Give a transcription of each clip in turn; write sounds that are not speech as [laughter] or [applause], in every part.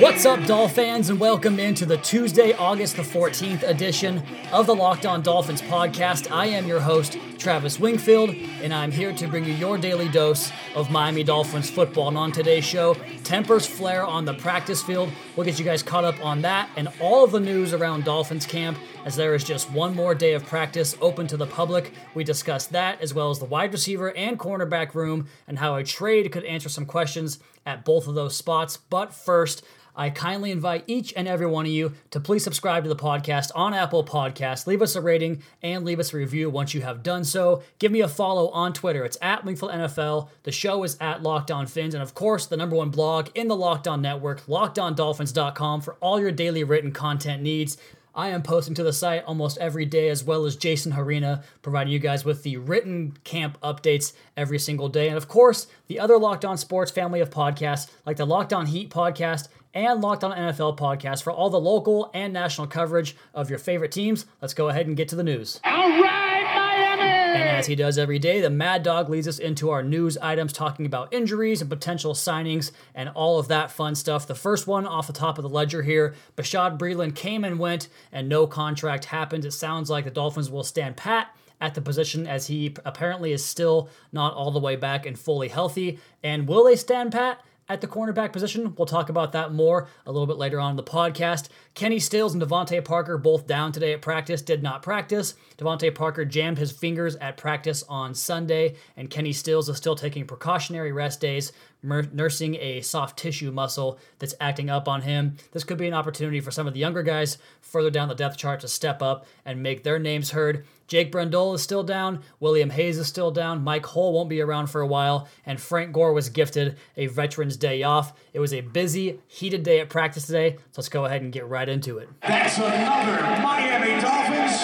What's up, Doll fans, and welcome into the Tuesday, August the 14th edition of the Locked On Dolphins podcast. I am your host, Travis Wingfield, and I'm here to bring you your daily dose of Miami Dolphins football. And on today's show, tempers flare on the practice field. We'll get you guys caught up on that and all of the news around Dolphins camp, as there is just one more day of practice open to the public. We discuss that, as well as the wide receiver and cornerback room, and how a trade could answer some questions at both of those spots. But first, I kindly invite each and every one of you to please subscribe to the podcast on Apple Podcasts. Leave us a rating and leave us a review once you have done so. Give me a follow on Twitter. It's at Wingfield NFL. The show is at Locked On Fins. And of course, the number one blog in the Locked On Network, lockedondolphins.com, for all your daily written content needs. I am posting to the site almost every day, as well as Jason Hrina, providing you guys with the written camp updates every single day. And of course, the other Locked On Sports family of podcasts, like the Locked On Heat podcast and Locked On NFL podcast for all the local and national coverage of your favorite teams. Let's go ahead and get to the news. All right, Miami! And as he does every day, the Mad Dog leads us into our news items talking about injuries and potential signings and all of that fun stuff. The first one off the top of the ledger here Bashaud Breeland came and went, and no contract happened. It sounds like the Dolphins will stand pat at the position as he apparently is still not all the way back and fully healthy. And will they stand pat? At the cornerback position. We'll talk about that more a little bit later on in the podcast. Kenny Stills and DeVante Parker both down today at practice, did not practice. DeVante Parker jammed his fingers at practice on Sunday, and Kenny Stills is still taking precautionary rest days, nursing a soft tissue muscle that's acting up on him. This could be an opportunity for some of the younger guys further down the depth chart to step up and make their names heard. Jake Brendel is still down. William Hayes is still down. Mike Hull won't be around for a while. And Frank Gore was gifted a Veterans Day off. It was a busy, heated day at practice today. So let's go ahead and get right into it. That's another Miami Dolphins.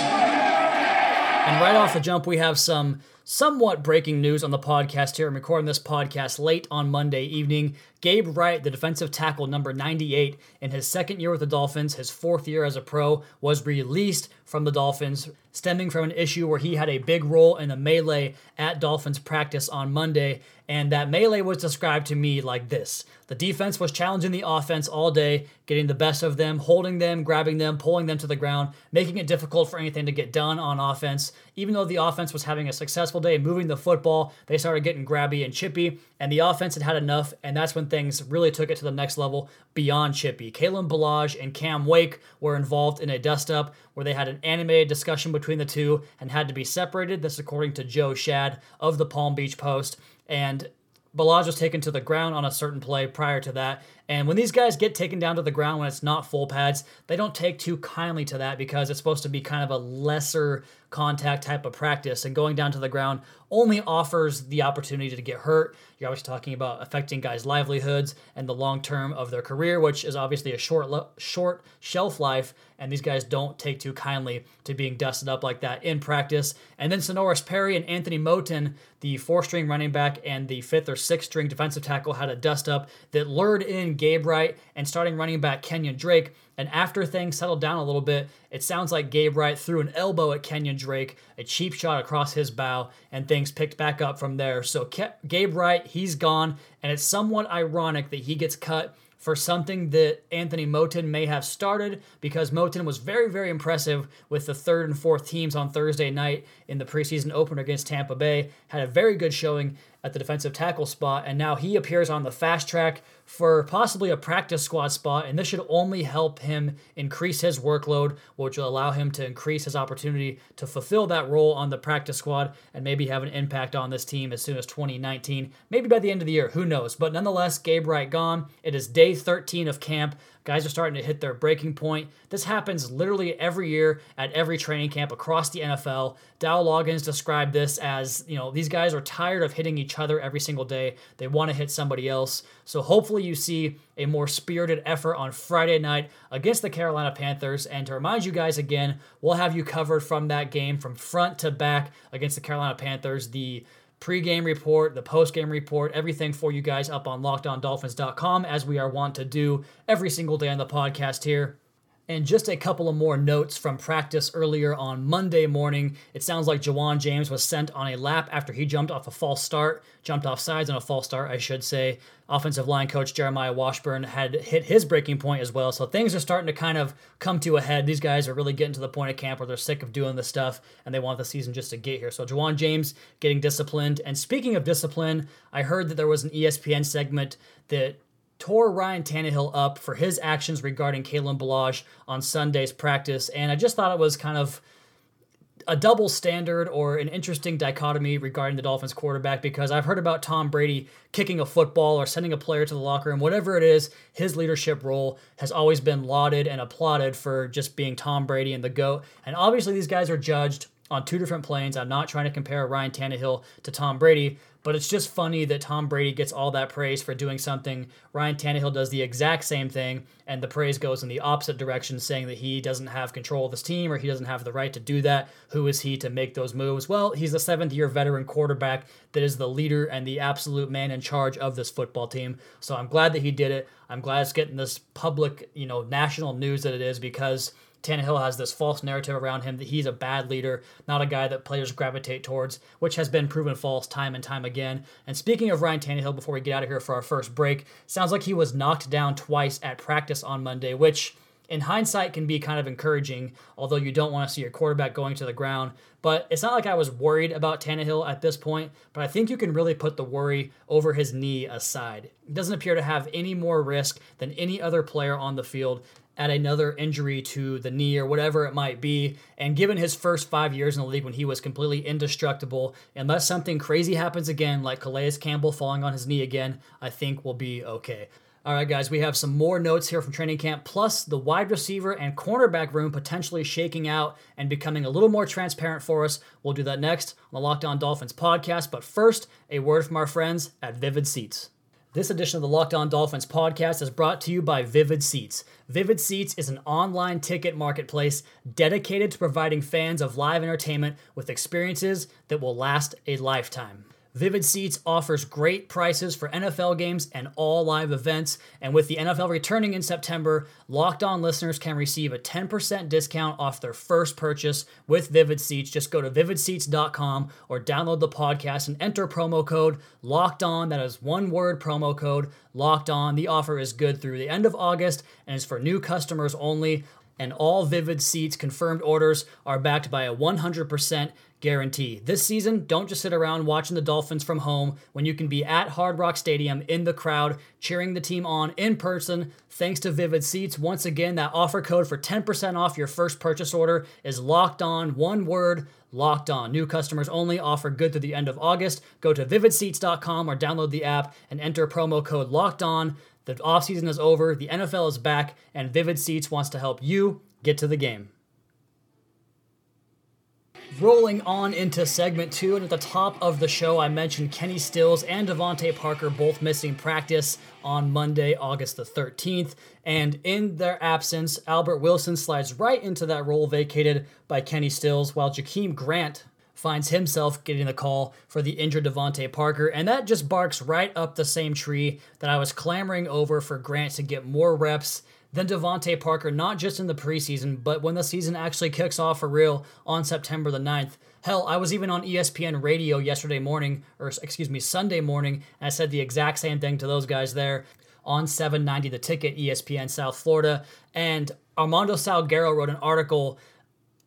And right off the jump, we have some somewhat breaking news on the podcast here. I'm recording this podcast late on Monday evening. Gabe Wright, the defensive tackle number 98, in his second year with the Dolphins, his fourth year as a pro, was released from the Dolphins, stemming from an issue where he had a big role in a melee at Dolphins practice on Monday. And that melee was described to me like this The defense was challenging the offense all day, getting the best of them, holding them, grabbing them, pulling them to the ground, making it difficult for anything to get done on offense. Even though the offense was having a successful day moving the football, they started getting grabby and chippy, and the offense had had enough, and that's when things really took it to the next level beyond chippy. Kalen Ballage and Cam Wake were involved in a dust up where they had an animated discussion between the two and had to be separated. This, according to Joe Schad of the Palm Beach Post. And Ballage was taken to the ground on a certain play prior to that. And when these guys get taken down to the ground when it's not full pads, they don't take too kindly to that because it's supposed to be kind of a lesser contact type of practice. And going down to the ground only offers the opportunity to get hurt. You're obviously talking about affecting guys' livelihoods and the long term of their career, which is obviously a short short shelf life. And these guys don't take too kindly to being dusted up like that in practice. And then Senorise Perry and Anthony Moten, the four string running back and the fifth or sixth string defensive tackle, had a dust up that lured in Gabe Wright and starting running back Kenyon Drake. And after things settled down a little bit, it sounds like Gabe Wright threw an elbow at Kenyon Drake, a cheap shot across his bow, and things picked back up from there. So Ke- Gabe Wright, he's gone, and it's somewhat ironic that he gets cut for something that Anthony Moten may have started because Moten was very, very impressive with the third and fourth teams on Thursday night in the preseason opener against Tampa Bay. Had a very good showing at the defensive tackle spot, and now he appears on the fast track for possibly a practice squad spot, and this should only help him increase his workload, which will allow him to increase his opportunity to fulfill that role on the practice squad and maybe have an impact on this team as soon as 2019, maybe by the end of the year, who knows. But nonetheless, Gabe Wright gone. It is day 13 of camp. Guys are starting to hit their breaking point. This happens literally every year at every training camp across the NFL. Dow Loggains described this as, you know, these guys are tired of hitting each other every single day. They want to hit somebody else. So hopefully you see a more spirited effort on Friday night against the Carolina Panthers. And to remind you guys again, we'll have you covered from that game from front to back against the Carolina Panthers. The pregame report, the postgame report, everything for you guys up on lockedondolphins.com as we are wont to do every single day on the podcast here. And just a couple of more notes from practice earlier on Monday morning. It sounds like Ja'Wuan James was sent on a lap after he jumped off a false start, jumped off sides on a false start, I should say. Offensive line coach Jeremiah Washburn had hit his breaking point as well. So things are starting to kind of come to a head. These guys are really getting to the point of camp where they're sick of doing this stuff and they want the season just to get here. So Ja'Wuan James getting disciplined. And speaking of discipline, I heard that there was an ESPN segment that tore Ryan Tannehill up for his actions regarding Kalen Ballage on Sunday's practice, and I just thought it was kind of a double standard or an interesting dichotomy regarding the Dolphins quarterback because I've heard about Tom Brady kicking a football or sending a player to the locker room, whatever it is, his leadership role has always been lauded and applauded for just being Tom Brady and the GOAT. And obviously, these guys are judged on two different planes. I'm not trying to compare Ryan Tannehill to Tom Brady, but it's just funny that Tom Brady gets all that praise for doing something. Ryan Tannehill does the exact same thing, and the praise goes in the opposite direction, saying that he doesn't have control of his team or he doesn't have the right to do that. Who is he to make those moves? Well, he's the seventh year veteran quarterback that is the leader and the absolute man in charge of this football team. So I'm glad that he did it. I'm glad it's getting this public, you know, national news that it is because Tannehill has this false narrative around him that he's a bad leader, not a guy that players gravitate towards, which has been proven false time and time again. And speaking of Ryan Tannehill, before we get out of here for our first break, sounds like he was knocked down twice at practice on Monday, which in hindsight can be kind of encouraging, although you don't want to see your quarterback going to the ground. But it's not like I was worried about Tannehill at this point, but I think you can really put the worry over his knee aside. He doesn't appear to have any more risk than any other player on the field at another injury to the knee or whatever it might be. And given his first five years in the league when he was completely indestructible, unless something crazy happens again, like Calais Campbell falling on his knee again, I think we'll be okay. All right, guys, we have some more notes here from training camp, plus the wide receiver and cornerback room potentially shaking out and becoming a little more transparent for us. We'll do that next on the Locked On Dolphins podcast. But first, a word from our friends at Vivid Seats. This edition of the Locked On Dolphins podcast is brought to you by Vivid Seats. Vivid Seats is an online ticket marketplace dedicated to providing fans of live entertainment with experiences that will last a lifetime. Vivid Seats offers great prices for NFL games and all live events. And with the NFL returning in September, Locked On listeners can receive a 10% discount off their first purchase with Vivid Seats. Just go to vividseats.com or download the podcast and enter promo code Locked On. That is one word promo code Locked On. The offer is good through the end of August and is for new customers only. And all Vivid Seats confirmed orders are backed by a 100% guarantee. This season, don't just sit around watching the Dolphins from home when you can be at Hard Rock Stadium in the crowd, cheering the team on in person. Thanks to Vivid Seats. Once again, that offer code for 10% off your first purchase order is locked on, one word. Locked on. New customers only. Offer good through the end of August. Go to vividseats.com or download the app and enter promo code locked on. The offseason is over, the NFL is back, and Vivid Seats wants to help you get to the game. Rolling on into segment two, and at the top of the show, I mentioned Kenny Stills and DeVante Parker both missing practice on Monday, August the 13th. And in their absence, Albert Wilson slides right into that role vacated by Kenny Stills, while Jakeem Grant finds himself getting the call for the injured DeVante Parker, and that just barks right up the same tree that I was clamoring over for Grant to get more reps than DeVante Parker, not just in the preseason, but when the season actually kicks off for real on September the 9th. Hell, I was even on ESPN radio yesterday morning, or excuse me, Sunday morning, and I said the exact same thing to those guys there on 790 The Ticket, ESPN South Florida. And Armando Salguero wrote an article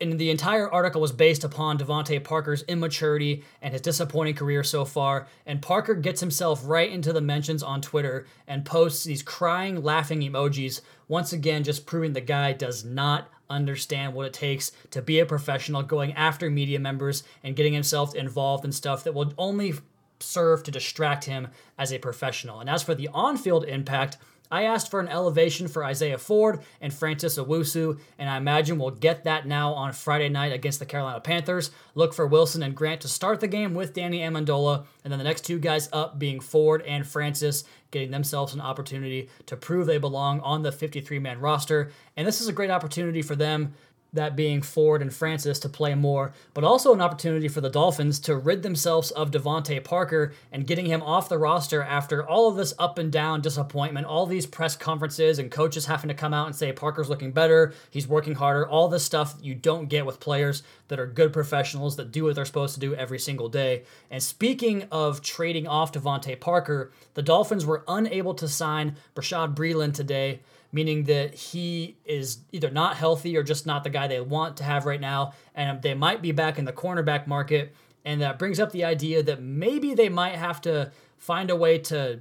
and the entire article was based upon DeVante Parker's immaturity and his disappointing career so far. And Parker gets himself right into the mentions on Twitter and posts these crying, laughing emojis, once again, just proving the guy does not understand what it takes to be a professional, going after media members and getting himself involved in stuff that will only serve to distract him as a professional. And as for the on field impact, I asked for an elevation for Isaiah Ford and Francis Owusu, and I imagine we'll get that now on Friday night against the Carolina Panthers. Look for Wilson and Grant to start the game with Danny Amendola, and then the next two guys up being Ford and Francis, getting themselves an opportunity to prove they belong on the 53 man roster. And this is a great opportunity for them that being Ford and Francis to play more, but also an opportunity for the Dolphins to rid themselves of DeVante Parker and getting him off the roster after all of this up and down disappointment, all these press conferences and coaches having to come out and say Parker's looking better, he's working harder, all this stuff you don't get with players that are good professionals that do what they're supposed to do every single day. And speaking of trading off DeVante Parker, the Dolphins were unable to sign Bashaud Breeland today meaning that he is either not healthy or just not the guy they want to have right now. And they might be back in the cornerback market. And that brings up the idea that maybe they might have to find a way to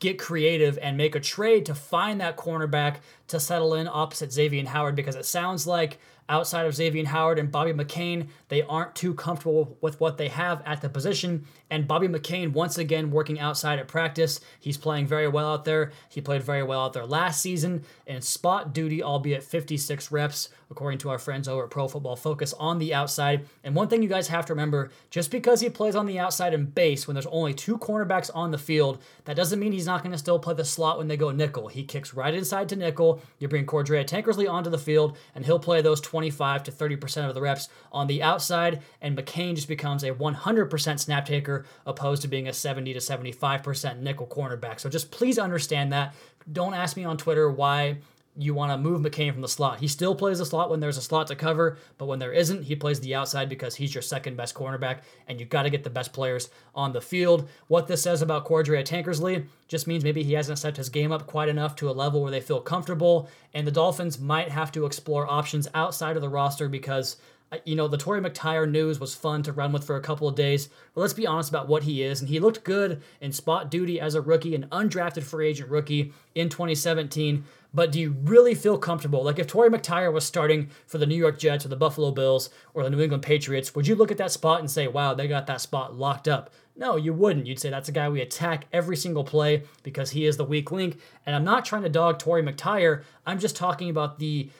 get creative and make a trade to find that cornerback to settle in opposite Xavier Howard because it sounds like outside of Xavier Howard and Bobby McCain, they aren't too comfortable with what they have at the position. And Bobby McCain, once again, working outside at practice. He's playing very well out there. He played very well out there last season in spot duty, albeit 56 reps, according to our friends over at Pro Football Focus, on the outside. And one thing you guys have to remember just because he plays on the outside in base when there's only two cornerbacks on the field, that doesn't mean he's not going to still play the slot when they go nickel. He kicks right inside to nickel. You bring Cordrea Tankersley onto the field, and he'll play those 25 to 30% of the reps on the outside. And McCain just becomes a 100% snap taker opposed to being a 70 to 75% nickel cornerback. So just please understand that. Don't ask me on Twitter why you want to move McCain from the slot. He still plays the slot when there's a slot to cover, but when there isn't, he plays the outside because he's your second best cornerback, and you've got to get the best players on the field. What this says about Cordrea Tankersley just means maybe he hasn't stepped his game up quite enough to a level where they feel comfortable, and the Dolphins might have to explore options outside of the roster because uh, you know, the Torry McTyer news was fun to run with for a couple of days, but let's be honest about what he is. And he looked good in spot duty as a rookie, an undrafted free agent rookie in 2017. But do you really feel comfortable? Like if Torry McTyer was starting for the New York Jets or the Buffalo Bills or the New England Patriots, would you look at that spot and say, wow, they got that spot locked up? No, you wouldn't. You'd say that's a guy we attack every single play because he is the weak link. And I'm not trying to dog Torry McTyer. I'm just talking about the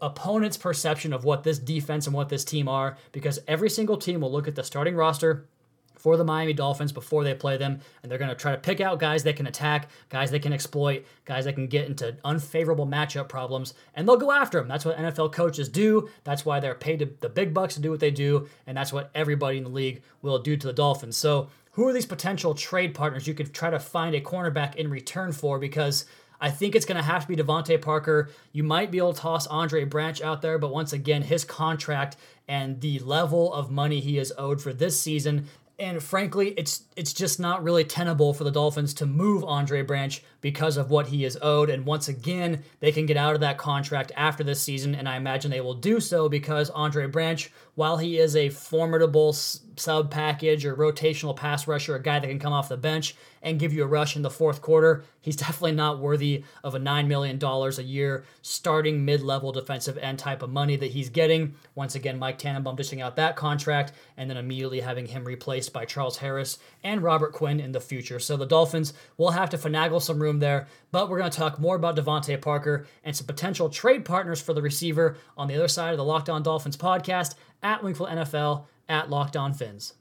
opponent's perception of what this defense and what this team are because every single team will look at the starting roster for the Miami Dolphins before they play them, and they're going to try to pick out guys they can attack, guys they can exploit, guys that can get into unfavorable matchup problems, and they'll go after them. That's what NFL coaches do. That's why they're paid the big bucks to do what they do, and that's what everybody in the league will do to the Dolphins. So, who are these potential trade partners you could try to find a cornerback in return for? Because I think it's going to have to be DeVante Parker. You might be able to toss Andre Branch out there, but once again, his contract and the level of money he is owed for this season and frankly, it's it's just not really tenable for the Dolphins to move Andre Branch because of what he is owed. And once again, they can get out of that contract after this season, and I imagine they will do so because Andre Branch, while he is a formidable sub package or rotational pass rusher, a guy that can come off the bench and give you a rush in the fourth quarter, he's [laughs] definitely not worthy of a $9 million a year starting mid level defensive end type of money that he's getting. Once again, Mike Tannenbaum dishing out that contract and then immediately having him replaced by Charles Harris and Robert Quinn in the future. So the Dolphins will have to finagle some room there, but we're going to talk more about DeVante Parker and some potential trade partners for the receiver on the other side of the Locked On Dolphins podcast at Wingfield NFL at Locked On Fins.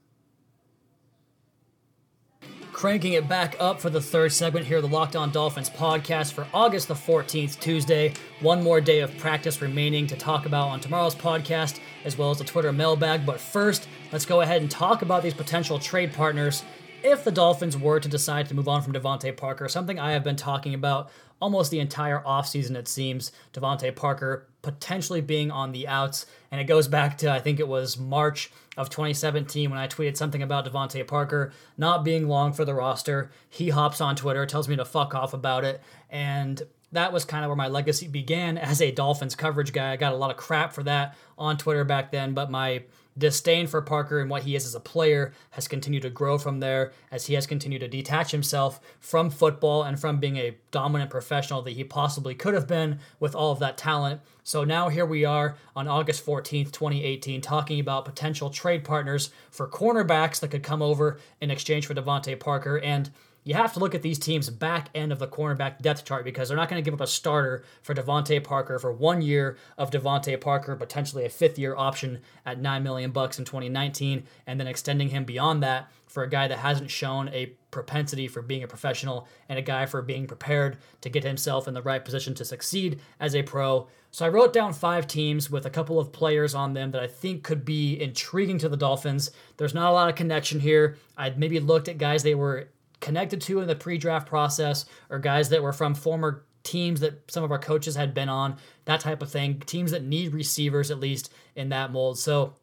Cranking it back up for the third segment here, the Locked On Dolphins podcast for August the 14th, Tuesday. One more day of practice remaining to talk about on tomorrow's podcast, as well as the Twitter mailbag. But first, let's go ahead and talk about these potential trade partners if the Dolphins were to decide to move on from DeVante Parker, something I have been talking about almost the entire offseason, it seems, DeVante Parker potentially being on the outs. And it goes back to, I think it was March of 2017 when I tweeted something about DeVante Parker not being long for the roster. He hops on Twitter, tells me to fuck off about it. And that was kind of where my legacy began as a Dolphins coverage guy. I got a lot of crap for that on Twitter back then, but my disdain for Parker and what he is as a player has continued to grow from there as he has continued to detach himself from football and from being a dominant professional that he possibly could have been with all of that talent. So now here we are on August 14th, 2018, talking about potential trade partners for cornerbacks that could come over in exchange for DeVante Parker. And you have to look at these teams back end of the cornerback depth chart because they're not going to give up a starter for DeVante Parker for one year of DeVante Parker, potentially a fifth year option at nine million bucks in 2019, and then extending him beyond that for a guy that hasn't shown a propensity for being a professional and a guy for being prepared to get himself in the right position to succeed as a pro. So I wrote down five teams with a couple of players on them that I think could be intriguing to the Dolphins. There's not a lot of connection here. I'd maybe looked at guys they were connected to in the pre-draft process or guys that were from former teams that some of our coaches had been on, that type of thing. Teams that need receivers at least in that mold. So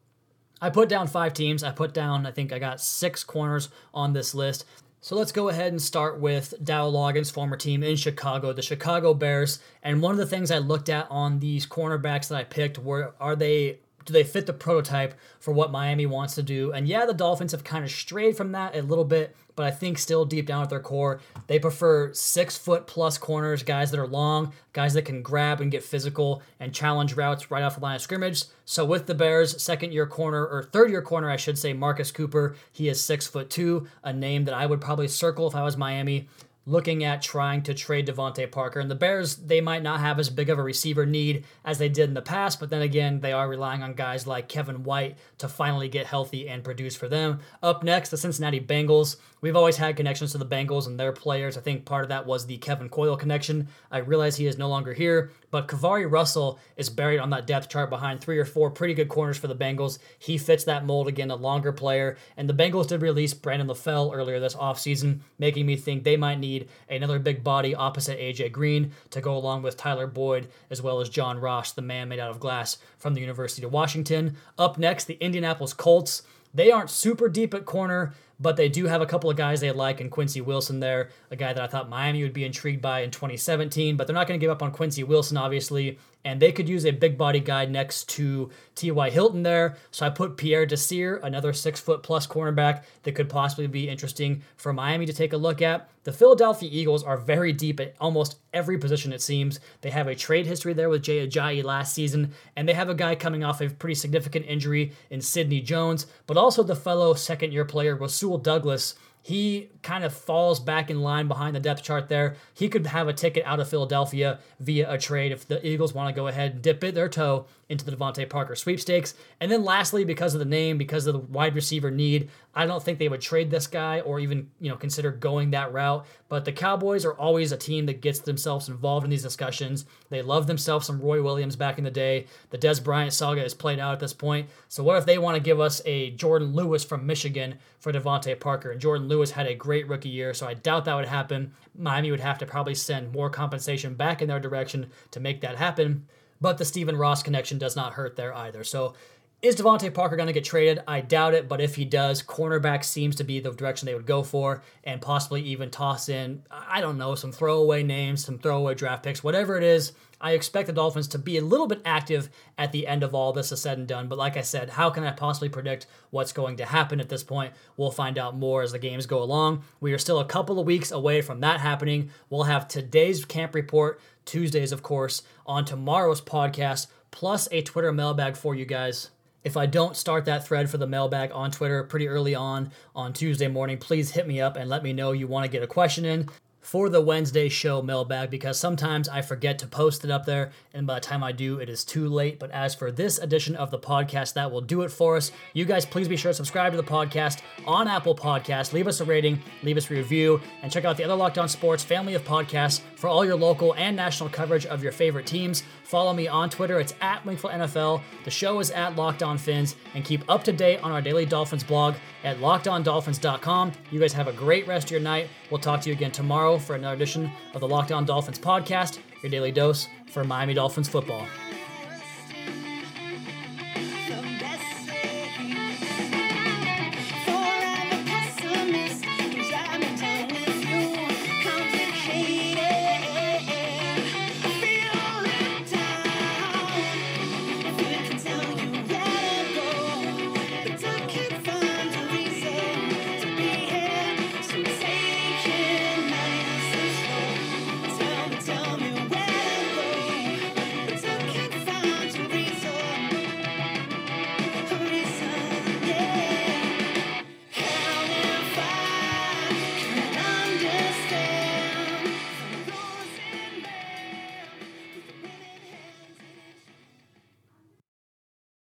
I put down five teams. I put down, I think I got six corners on this list. So let's go ahead and start with Dow Loggains' former team in Chicago, the Chicago Bears. And one of the things I looked at on these cornerbacks that I picked were are they do they fit the prototype for what Miami wants to do? And yeah, the Dolphins have kind of strayed from that a little bit but I think still deep down at their core, they prefer six foot plus corners, guys that are long, guys that can grab and get physical and challenge routes right off the line of scrimmage. So with the Bears, second year corner or third year corner, I should say, Marcus Cooper, he is six foot two, a name that I would probably circle if I was Miami looking at trying to trade DeVante Parker. And the Bears, they might not have as big of a receiver need as they did in the past, but then again, they are relying on guys like Kevin White to finally get healthy and produce for them. Up next, the Cincinnati Bengals. We've always had connections to the Bengals and their players. I think part of that was the Kevin Coyle connection. I realize he is no longer here, but KeiVarae Russell is buried on that depth chart behind three or four pretty good corners for the Bengals. He fits that mold again, a longer player. And the Bengals did release Brandon LaFell earlier this offseason, making me think they might need another big body opposite AJ Green to go along with Tyler Boyd, as well as John Ross, the man made out of glass from the University of Washington. Up next, the Indianapolis Colts. They aren't super deep at corner, but they do have a couple of guys they like and Quincy Wilson there, a guy that I thought Miami would be intrigued by in 2017, but they're not going to give up on Quincy Wilson, obviously, and they could use a big body guy next to T.Y. Hilton there. So I put Pierre Desir, another six foot plus cornerback that could possibly be interesting for Miami to take a look at. The Philadelphia Eagles are very deep at almost every position, it seems. They have a trade history there with Jay Ajayi last season, and they have a guy coming off a pretty significant injury in Sidney Jones, but also the fellow second year player, Rasul Douglas he kind of falls back in line behind the depth chart there. He could have a ticket out of Philadelphia via a trade if the Eagles want to go ahead and dip it, their toe into the DeVante Parker sweepstakes. And then lastly, because of the name, because of the wide receiver need, I don't think they would trade this guy or even, you know, consider going that route. But the Cowboys are always a team that gets themselves involved in these discussions. They love themselves some Roy Williams back in the day. The Dez Bryant saga is played out at this point. So what if they want to give us a Jourdan Lewis from Michigan for DeVante Parker? And Jourdan Lewis had a great rookie year, so I doubt that would happen. Miami would have to probably send more compensation back in their direction to make that happen. But the Stephen Ross connection does not hurt there either. So is DeVante Parker going to get traded? I doubt it, but if he does, cornerback seems to be the direction they would go for, and possibly even toss in, I don't know, some throwaway names, some throwaway draft picks, whatever it is. I expect the Dolphins to be a little bit active at the end of all this is said and done. But like I said, how can I possibly predict what's going to happen at this point? We'll find out more as the games go along. We are still a couple of weeks away from that happening. We'll have today's camp report, Tuesdays, of course, on tomorrow's podcast, plus a Twitter mailbag for you guys. If I don't start that thread for the mailbag on Twitter pretty early on on Tuesday morning, please hit me up and let me know you want to get a question in for the Wednesday show mailbag because sometimes I forget to post it up there, and by the time I do, it is too late. But as for this edition of the podcast, that will do it for us. You guys, please be sure to subscribe to the podcast on Apple Podcasts. Leave us a rating, leave us a review, and check out the other Locked On Sports family of podcasts for all your local and national coverage of your favorite teams. Follow me on Twitter. It's at Wingfield NFL. The show is at Locked On Fins, and keep up to date on our daily Dolphins blog at LockedOnDolphins.com. You guys have a great rest of your night. We'll talk to you again tomorrow for another edition of the Locked On Dolphins podcast, your daily dose for Miami Dolphins football.